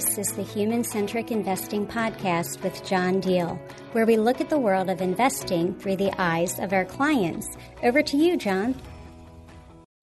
This is the Human Centric Investing Podcast with John Diehl, where we look at the world of investing through the eyes of our clients. Over to you, John.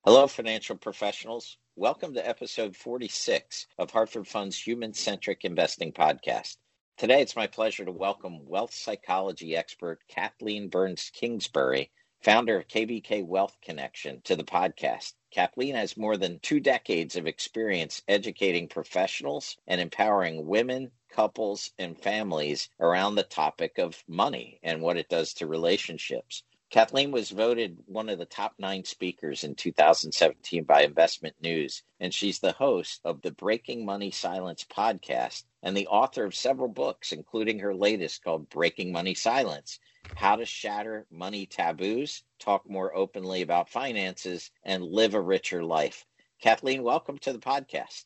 Hello, financial professionals. Welcome to episode 46 of Hartford Fund's Human Centric Investing Podcast. Today, it's my pleasure to welcome wealth psychology expert Kathleen Burns Kingsbury founder of KBK Wealth Connection, to the podcast. Kathleen has more than two decades of experience educating professionals and empowering women, couples, and families around the topic of money and what it does to relationships. Kathleen was voted one of the top nine speakers in 2017 by Investment News, and she's the host of the Breaking Money Silence podcast and the author of several books, including her latest called Breaking Money Silence how to shatter money taboos, talk more openly about finances, and live a richer life. Kathleen, welcome to the podcast.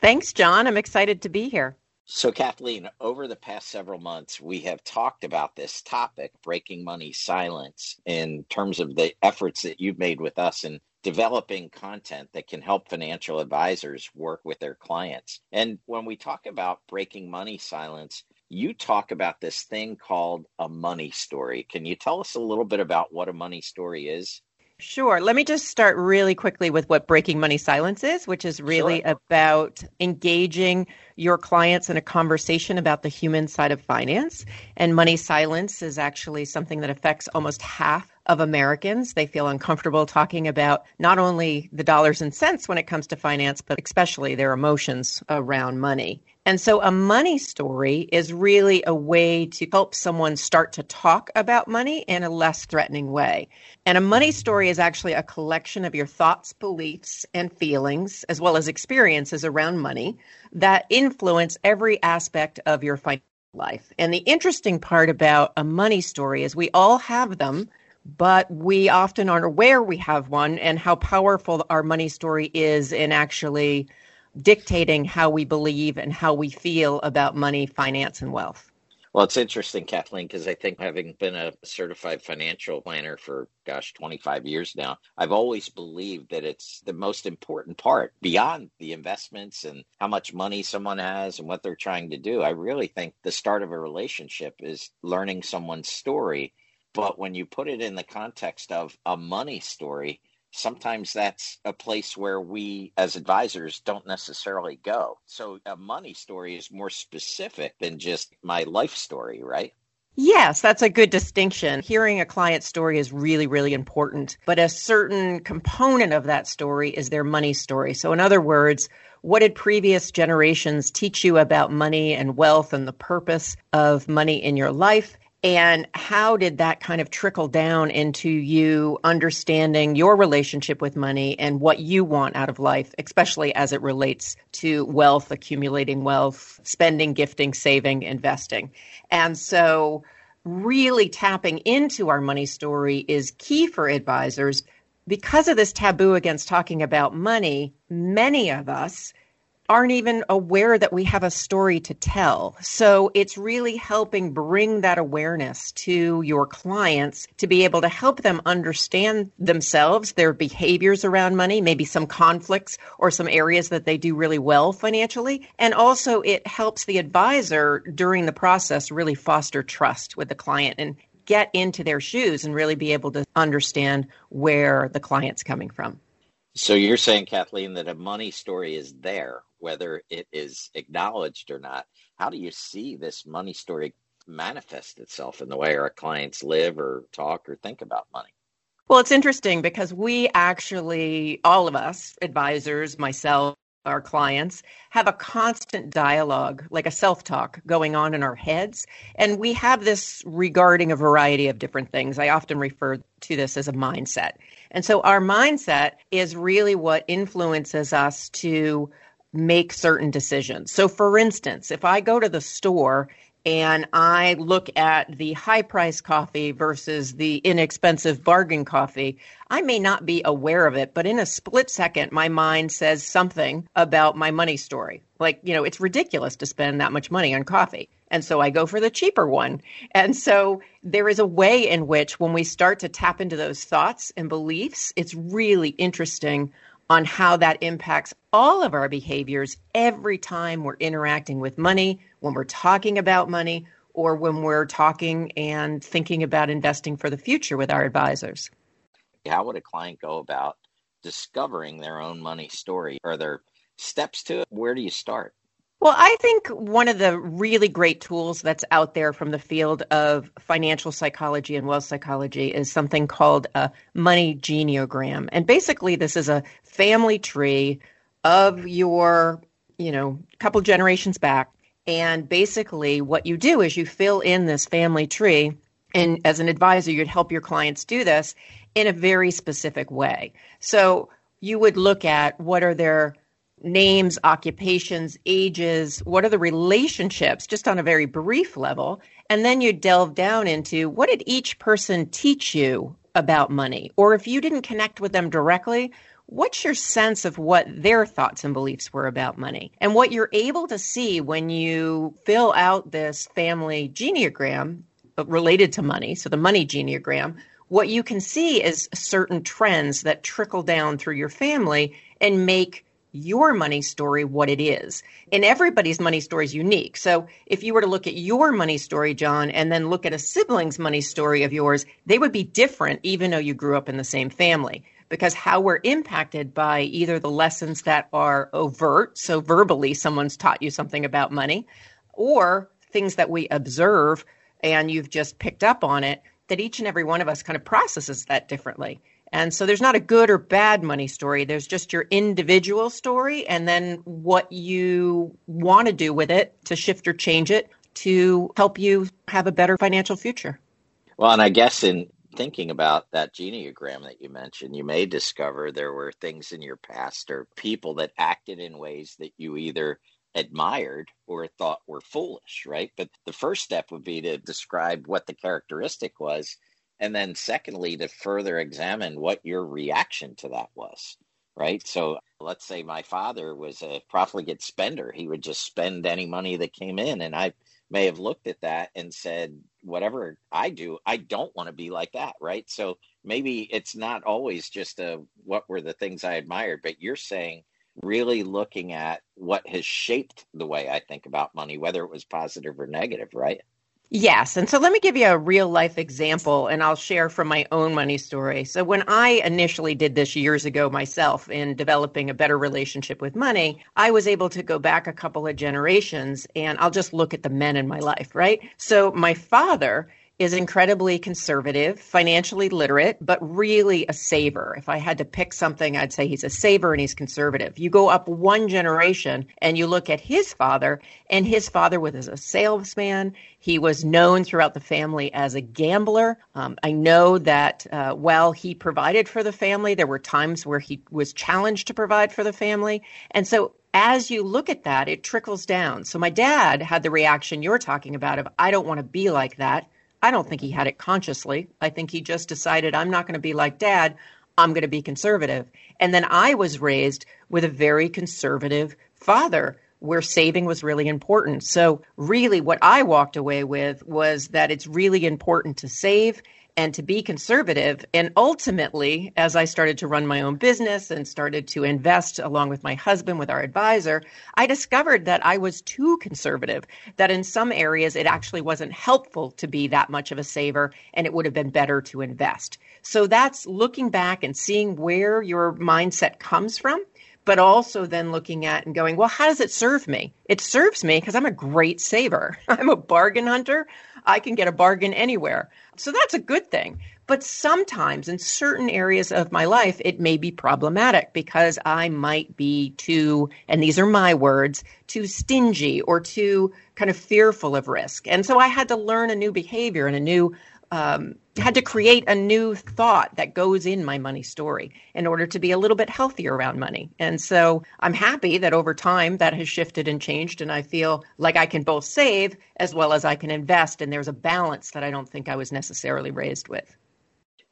Thanks, John. I'm excited to be here. So, Kathleen, over the past several months, we have talked about this topic, breaking money silence, in terms of the efforts that you've made with us in developing content that can help financial advisors work with their clients. And when we talk about breaking money silence, you talk about this thing called a money story. Can you tell us a little bit about what a money story is? Sure. Let me just start really quickly with what Breaking Money Silence is, which is really sure. about engaging your clients in a conversation about the human side of finance. And money silence is actually something that affects almost half of Americans. They feel uncomfortable talking about not only the dollars and cents when it comes to finance, but especially their emotions around money. And so a money story is really a way to help someone start to talk about money in a less threatening way. And a money story is actually a collection of your thoughts, beliefs, and feelings, as well as experiences around money that influence every aspect of your financial life. And the interesting part about a money story is we all have them, but we often aren't aware we have one and how powerful our money story is in actually dictating how we believe and how we feel about money, finance, and wealth. Well, it's interesting, Kathleen, because I think having been a certified financial planner for, gosh, 25 years now, I've always believed that it's the most important part beyond the investments and how much money someone has and what they're trying to do. I really think the start of a relationship is learning someone's story. But when you put it in the context of a money story, sometimes that's a place where we as advisors don't necessarily go. So a money story is more specific than just my life story, right? Yes, that's a good distinction. Hearing a client's story is really, really important, but a certain component of that story is their money story. So, in other words, what did previous generations teach you about money and wealth and the purpose of money in your life? And how did that kind of trickle down into you understanding your relationship with money and what you want out of life, especially as it relates to wealth, accumulating wealth, spending, gifting, saving, investing? And so, really tapping into our money story is key for advisors. Because of this taboo against talking about money, many of us aren't even aware that we have a story to tell. So it's really helping bring that awareness to your clients to be able to help them understand themselves, their behaviors around money, maybe some conflicts or some areas that they do really well financially. And also it helps the advisor during the process really foster trust with the client and get into their shoes and really be able to understand where the client's coming from. So you're saying, Kathleen, that a money story is there, whether it is acknowledged or not. How do you see this money story manifest itself in the way our clients live or talk or think about money? Well, it's interesting because we actually, all of us, advisors, myself, our clients have a constant dialogue, like a self talk going on in our heads. And we have this regarding a variety of different things. I often refer to this as a mindset. And so our mindset is really what influences us to make certain decisions. So, for instance, if I go to the store and I look at the high price coffee versus the inexpensive bargain coffee, I may not be aware of it, but in a split second, my mind says something about my money story. Like, you know, it's ridiculous to spend that much money on coffee. And so I go for the cheaper one. And so there is a way in which, when we start to tap into those thoughts and beliefs, it's really interesting on how that impacts all of our behaviors every time we're interacting with money, when we're talking about money, or when we're talking and thinking about investing for the future with our advisors. How would a client go about discovering their own money story? Are there steps to it? Where do you start? Well, I think one of the really great tools that's out there from the field of financial psychology and wealth psychology is something called a money genealogy. And basically, this is a family tree of your, you know, couple generations back. And basically, what you do is you fill in this family tree. And as an advisor, you'd help your clients do this in a very specific way. So you would look at what are their names, occupations, ages, what are the relationships, just on a very brief level. And then you delve down into what did each person teach you about money? Or if you didn't connect with them directly, what's your sense of what their thoughts and beliefs were about money? And what you're able to see when you fill out this family genogram related to money, so the money genogram, what you can see is certain trends that trickle down through your family and make your money story what it is. And everybody's money story is unique. So if you were to look at your money story, John, and then look at a sibling's money story of yours, they would be different even though you grew up in the same family. Because how we're impacted by either the lessons that are overt, so verbally someone's taught you something about money, or things that we observe and you've just picked up on it, that each and every one of us kind of processes that differently. And so there's not a good or bad money story. There's just your individual story and then what you want to do with it to shift or change it to help you have a better financial future. Well, and I guess in thinking about that genealogy that you mentioned, you may discover there were things in your past or people that acted in ways that you either admired or thought were foolish, right? But the first step would be to describe what the characteristic was and then secondly to further examine what your reaction to that was right so let's say my father was a profligate spender he would just spend any money that came in and i may have looked at that and said whatever i do i don't want to be like that right? So maybe it's not always just a what were the things i admired but you're saying really looking at what has shaped the way i think about money whether it was positive or negative right Yes. And so let me give you a real life example and I'll share from my own money story. So, when I initially did this years ago myself in developing a better relationship with money, I was able to go back a couple of generations and I'll just look at the men in my life, right? So, my father is incredibly conservative, financially literate, but really a saver. If I had to pick something, I'd say he's a saver and he's conservative. You go up one generation and you look at his father, and his father was a salesman. He was known throughout the family as a gambler. Um, I know that uh, while he provided for the family, there were times where he was challenged to provide for the family. And so as you look at that, it trickles down. So my dad had the reaction you're talking about of, I don't want to be like that. I don't think he had it consciously. I think he just decided, I'm not going to be like dad. I'm going to be conservative. And then I was raised with a very conservative father where saving was really important. So, really, what I walked away with was that it's really important to save and to be conservative. And ultimately, as I started to run my own business and started to invest along with my husband, with our advisor, I discovered that I was too conservative, that in some areas it actually wasn't helpful to be that much of a saver and it would have been better to invest. So that's looking back and seeing where your mindset comes from but also then looking at and going, well, how does it serve me? It serves me because I'm a great saver. I'm a bargain hunter. I can get a bargain anywhere. So that's a good thing. But sometimes in certain areas of my life, it may be problematic because I might be too, and these are my words, too stingy or too kind of fearful of risk. And so I had to learn a new behavior and a new um, had to create a new thought that goes in my money story in order to be a little bit healthier around money. And so I'm happy that over time that has shifted and changed. And I feel like I can both save as well as I can invest. And there's a balance that I don't think I was necessarily raised with.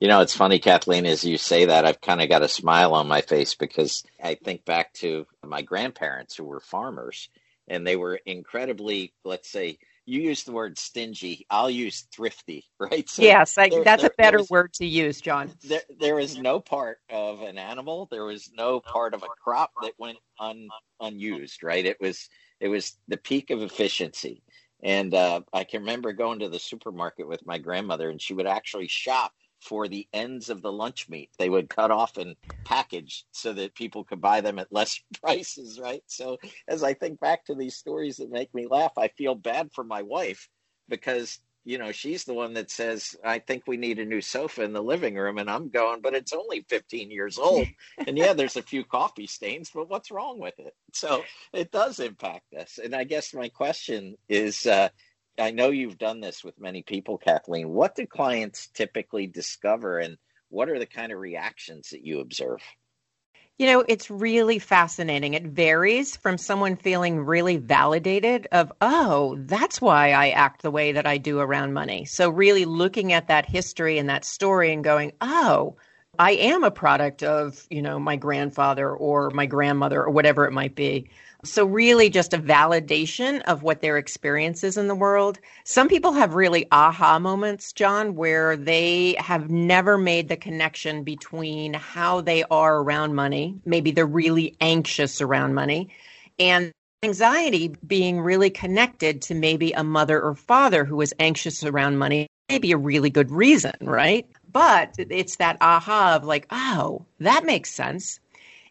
You know, it's funny, Kathleen, as you say that, I've kind of got a smile on my face because I think back to my grandparents who were farmers and they were incredibly, let's say, you use the word stingy. I'll use thrifty, right? So yes, I, there, that's there, a better was, word to use, John. There, there was no part of an animal. There was no part of a crop that went un, unused, right? It was it was the peak of efficiency. And uh, I can remember going to the supermarket with my grandmother, and she would actually shop for the ends of the lunch meat. They would cut off and package so that people could buy them at less prices, right? So as I think back to these stories that make me laugh, I feel bad for my wife because you know she's the one that says i think we need a new sofa in the living room and i'm going but it's only 15 years old and yeah there's a few coffee stains but what's wrong with it so it does impact us and i guess my question is uh, I know you've done this with many people, Kathleen. What do clients typically discover, and what are the kind of reactions that you observe? You know, it's really fascinating. It varies from someone feeling really validated of, oh, that's why I act the way that I do around money. So really looking at that history and that story and going, oh, I am a product of, you know, my grandfather or my grandmother or whatever it might be. So, really, just a validation of what their experience is in the world. Some people have really aha moments, John, where they have never made the connection between how they are around money. Maybe they're really anxious around money, and anxiety being really connected to maybe a mother or father who was anxious around money. Maybe a really good reason, right? But it's that aha of like, oh, that makes sense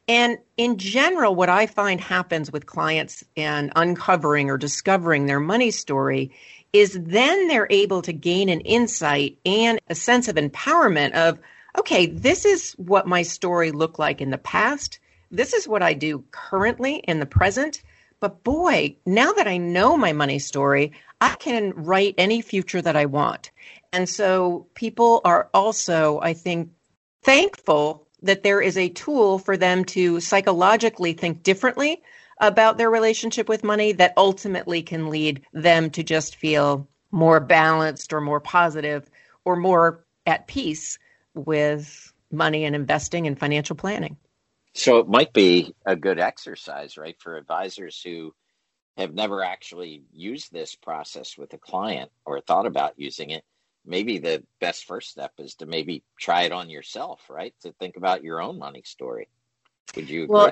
and in general, what I find happens with clients and uncovering or discovering their money story is then they're able to gain an insight and a sense of empowerment of, okay, this is what my story looked like in the past. This is what I do currently in the present. But boy, now that I know my money story, I can write any future that I want. And so people are also, I think, thankful that there is a tool for them to psychologically think differently about their relationship with money that ultimately can lead them to just feel more balanced or more positive or more at peace with money and investing and financial planning. So it might be a good exercise, right, for advisors who have never actually used this process with a client or thought about using it maybe the best first step is to maybe try it on yourself, right? To think about your own money story. Would you agree? Well,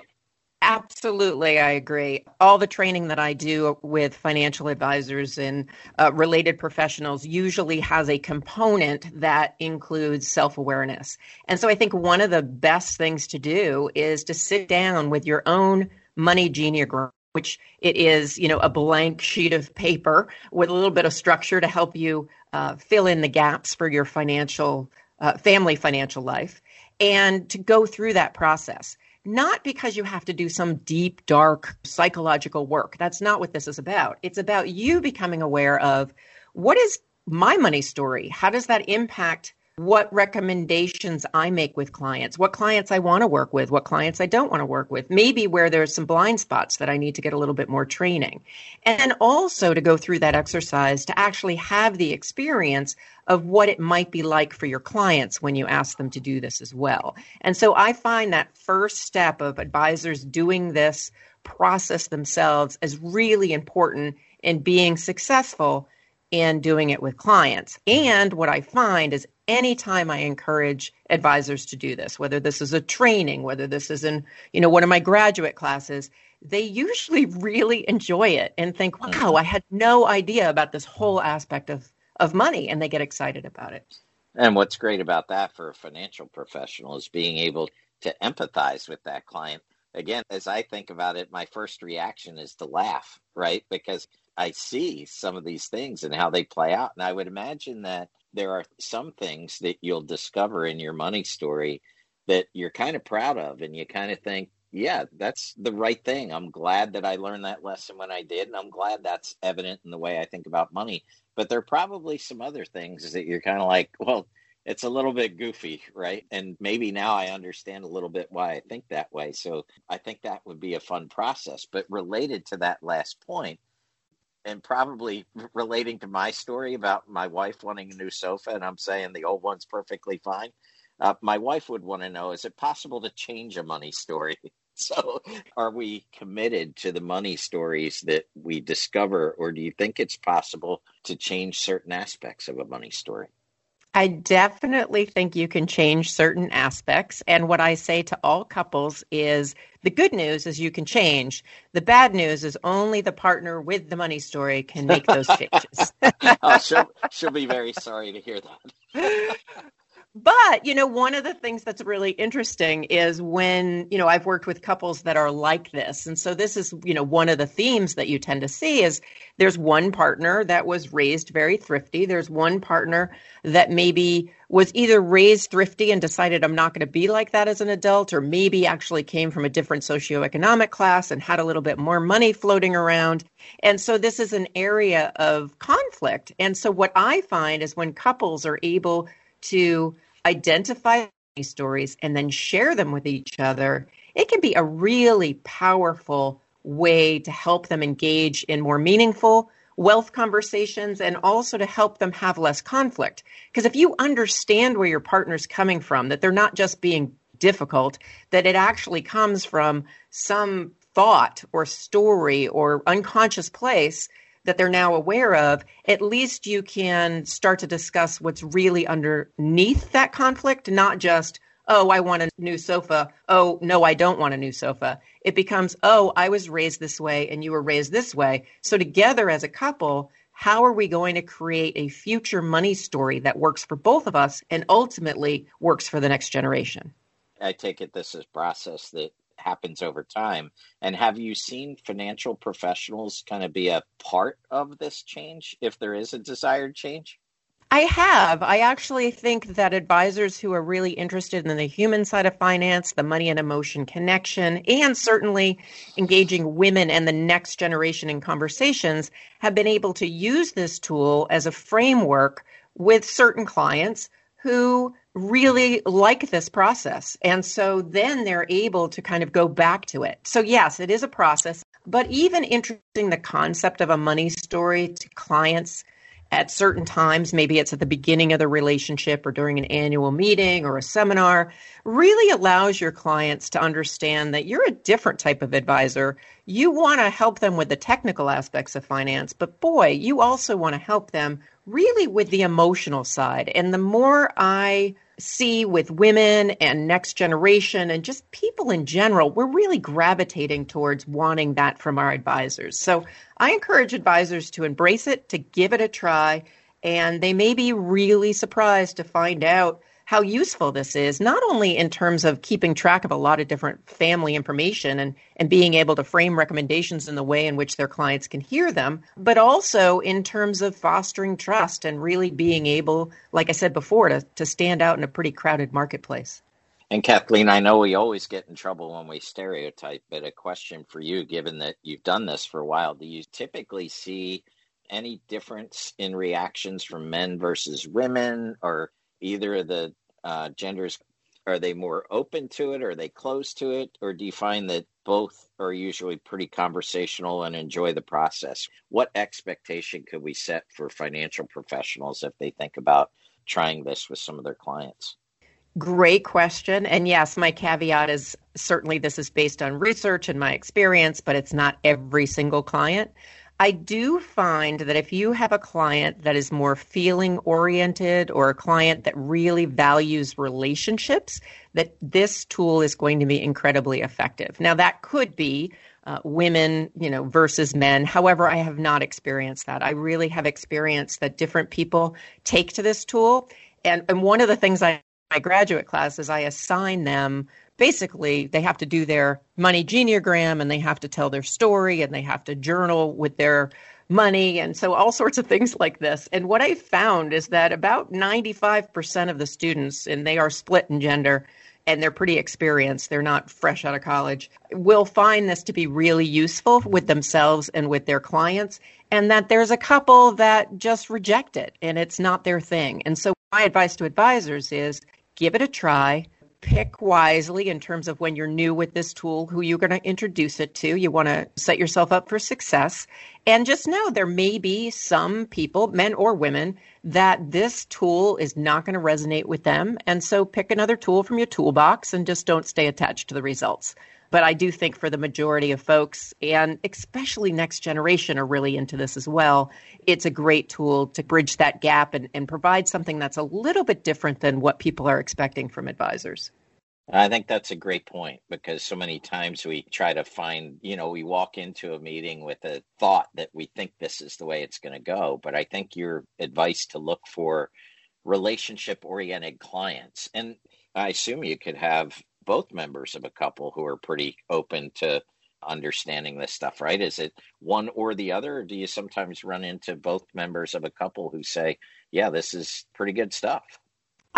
Absolutely, I agree. All the training that I do with financial advisors and uh, related professionals usually has a component that includes self awareness. And so I think one of the best things to do is to sit down with your own money genealogy which it is, you know, a blank sheet of paper with a little bit of structure to help you uh, fill in the gaps for your financial, uh, family financial life, and to go through that process. Not because you have to do some deep, dark psychological work. That's not what this is about. It's about you becoming aware of what is my money story? How does that impact what recommendations I make with clients, what clients I want to work with, what clients I don't want to work with, maybe where there's some blind spots that I need to get a little bit more training. And also to go through that exercise to actually have the experience of what it might be like for your clients when you ask them to do this as well. And so I find that first step of advisors doing this process themselves as really important in being successful in doing it with clients. And what I find is anytime I encourage advisors to do this, whether this is a training, whether this is in, you know, one of my graduate classes, they usually really enjoy it and think, wow, mm-hmm. I had no idea about this whole aspect of, of money, and they get excited about it. And what's great about that for a financial professional is being able to empathize with that client. Again, as I think about it, my first reaction is to laugh, right? Because I see some of these things and how they play out. And I would imagine that there are some things that you'll discover in your money story that you're kind of proud of and you kind of think yeah that's the right thing. I'm glad that i learned that lesson when i did and i'm glad that's evident in the way i think about money. But there are probably some other things that you're kind of like well it's a little bit goofy right? And maybe now i understand a little bit why i think that way. So i think that would be a fun process. But related to that last point and probably relating to my story about my wife wanting a new sofa, and I'm saying the old one's perfectly fine. Uh, my wife would want to know: Is it possible to change a money story? So, are we committed to the money stories that we discover, or do you think it's possible to change certain aspects of a money story? I definitely think you can change certain aspects. And what I say to all couples is the good news is you can change. The bad news is only the partner with the money story can make those changes. oh, she'll, she'll be very sorry to hear that. But, you know, one of the things that's really interesting is when, you know, I've worked with couples that are like this. And so this is, you know, one of the themes that you tend to see is there's one partner that was raised very thrifty. There's one partner that maybe was either raised thrifty and decided I'm not going to be like that as an adult, or maybe actually came from a different socioeconomic class and had a little bit more money floating around. And so this is an area of conflict. And so what I find is when couples are able to identify these stories and then share them with each other, it can be a really powerful way to help them engage in more meaningful wealth conversations and also to help them have less conflict. Because if you understand where your partner's coming from, that they're not just being difficult, that it actually comes from some thought or story or unconscious place that they're now aware of, at least you can start to discuss what's really underneath that conflict, not just, oh, I want a new sofa. Oh, no, I don't want a new sofa. It becomes, oh, I was raised this way and you were raised this way. So, together as a couple, how are we going to create a future money story that works for both of us and ultimately works for the next generation? I take it this is process that happens over time. And have you seen financial professionals kind of be a part of this change if there is a desired change? I have. I actually think that advisors who are really interested in the human side of finance, the money and emotion connection, and certainly engaging women and the next generation in conversations have been able to use this tool as a framework with certain clients who really like this process. And so then they're able to kind of go back to it. So, yes, it is a process, but even introducing the concept of a money story to clients at certain times, maybe it's at the beginning of the relationship or during an annual meeting or a seminar, really allows your clients to understand that you're a different type of advisor. You want to help them with the technical aspects of finance, but boy, you also want to help them really with the emotional side. And the more I see with women and next generation and just people in general, we're really gravitating towards wanting that from our advisors. So I encourage advisors to embrace it, to give it a try, and they may be really surprised to find out how useful this is, not only in terms of keeping track of a lot of different family information and, and being able to frame recommendations in the way in which their clients can hear them, but also in terms of fostering trust and really being able, like I said before, to, to stand out in a pretty crowded marketplace. And Kathleen, I know we always get in trouble when we stereotype, but a question for you, given that you've done this for a while, do you typically see any difference in reactions from men versus women or either of the uh, genders are they more open to it are they close to it or do you find that both are usually pretty conversational and enjoy the process what expectation could we set for financial professionals if they think about trying this with some of their clients Great question. And yes, my caveat is certainly this is based on research and my experience, but it's not every single client. I do find that if you have a client that is more feeling oriented or a client that really values relationships, that this tool is going to be incredibly effective. Now, that could be uh, women, you know, versus men. However, I have not experienced that. I really have experienced that different people take to this tool. And, and one of the things I my graduate class is I assign them basically they have to do their money genealogram and they have to tell their story and they have to journal with their money and so all sorts of things like this. And what I found is that about 95% of the students, and they are split in gender, and they're pretty experienced, they're not fresh out of college, will find this to be really useful with themselves and with their clients. And that there's a couple that just reject it and it's not their thing. And so, my advice to advisors is give it a try, pick wisely in terms of when you're new with this tool, who you're going to introduce it to. You want to set yourself up for success. And just know there may be some people, men or women, that this tool is not going to resonate with them. And so pick another tool from your toolbox and just don't stay attached to the results. But I do think for the majority of folks, and especially next generation, are really into this as well. It's a great tool to bridge that gap and, and provide something that's a little bit different than what people are expecting from advisors. I think that's a great point because so many times we try to find, you know, we walk into a meeting with a thought that we think this is the way it's going to go. But I think your advice to look for relationship oriented clients, and I assume you could have both members of a couple who are pretty open to understanding this stuff, right? Is it one or the other? Or do you sometimes run into both members of a couple who say, yeah, this is pretty good stuff?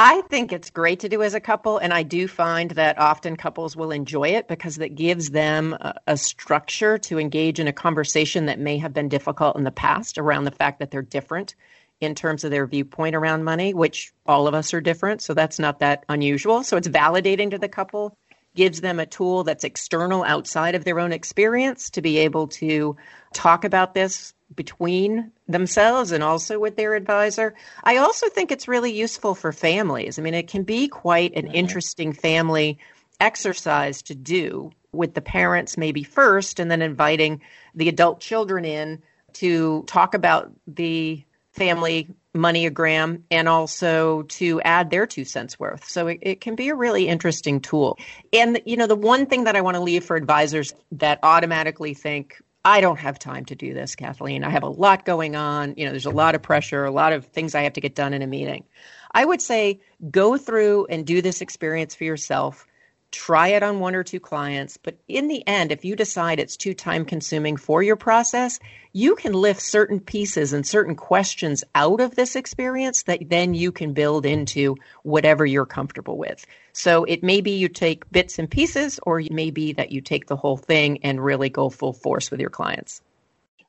I think it's great to do as a couple, and I do find that often couples will enjoy it because it gives them a, a, structure to engage in a conversation that may have been difficult in the past around the fact that they're different in terms of their viewpoint around money, which all of us are different, so that's not that unusual. So it's validating to the couple, gives them a tool that's external outside of their own experience to be able to talk about this between themselves and also with their advisor. I also think it's really useful for families. I mean, it can be quite an interesting family exercise to do with the parents maybe first and then inviting the adult children in to talk about the family moneyogram and also to add their two cents worth. So it, it, can be a really interesting tool. And, you know, the one thing that I want to leave for advisors that automatically think, I don't have time to do this, Kathleen. I have a lot going on. You know, there's a lot of pressure, a lot of things I have to get done in a meeting. I would say go through and do this experience for yourself. Try it on one or two clients. But in the end, if you decide it's too time consuming for your process, you can lift certain pieces and certain questions out of this experience that then you can build into whatever you're comfortable with. So it may be you take bits and pieces, or it may be that you take the whole thing and really go full force with your clients.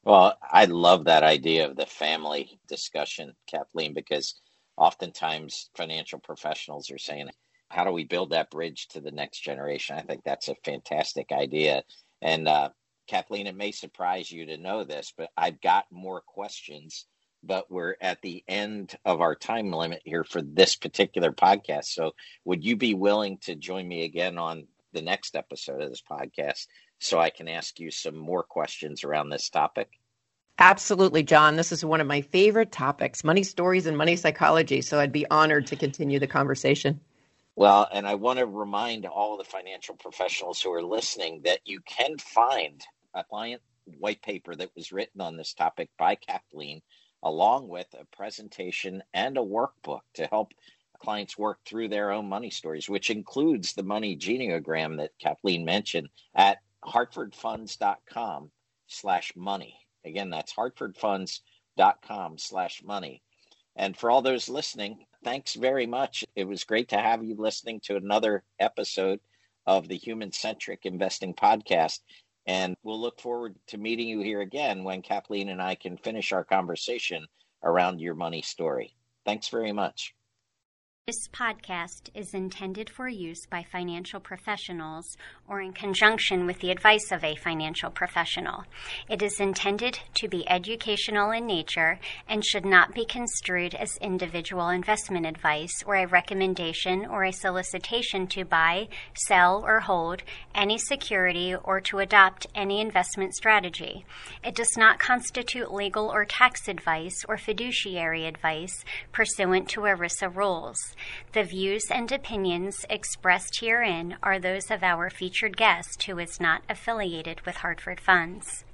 Well, I love that idea of the family discussion, Kathleen, because oftentimes financial professionals are saying, how do we build that bridge to the next generation? I think that's a fantastic idea. And uh, Kathleen, it may surprise you to know this, but I've got more questions but we're at the end of our time limit here for this particular podcast. So, would you be willing to join me again on the next episode of this podcast so I can ask you some more questions around this topic? Absolutely, John. This is one of my favorite topics money stories and money psychology. So, I'd be honored to continue the conversation. Well, and I want to remind all the financial professionals who are listening that you can find a client white paper that was written on this topic by Kathleen along with a presentation and a workbook to help clients work through their own money stories, which includes the money genogram that Kathleen mentioned at hartfordfunds.com slash money. Again, that's hartfordfunds.com slash money. And for all those listening, thanks very much. It was great to have you listening to another episode of the Human Centric Investing Podcast. And we'll look forward to meeting you here again when Kathleen and I can finish our conversation around your money story. Thanks very much. This podcast is intended for use by financial professionals or in conjunction with the advice of a financial professional. It is intended to be educational in nature and should not be construed as individual investment advice or a recommendation or a solicitation to buy, sell, or hold any security or to adopt any investment strategy. It does not constitute legal or tax advice or fiduciary advice pursuant to ERISA rules. The views and opinions expressed herein are those of our featured guest who is not affiliated with Hartford Funds.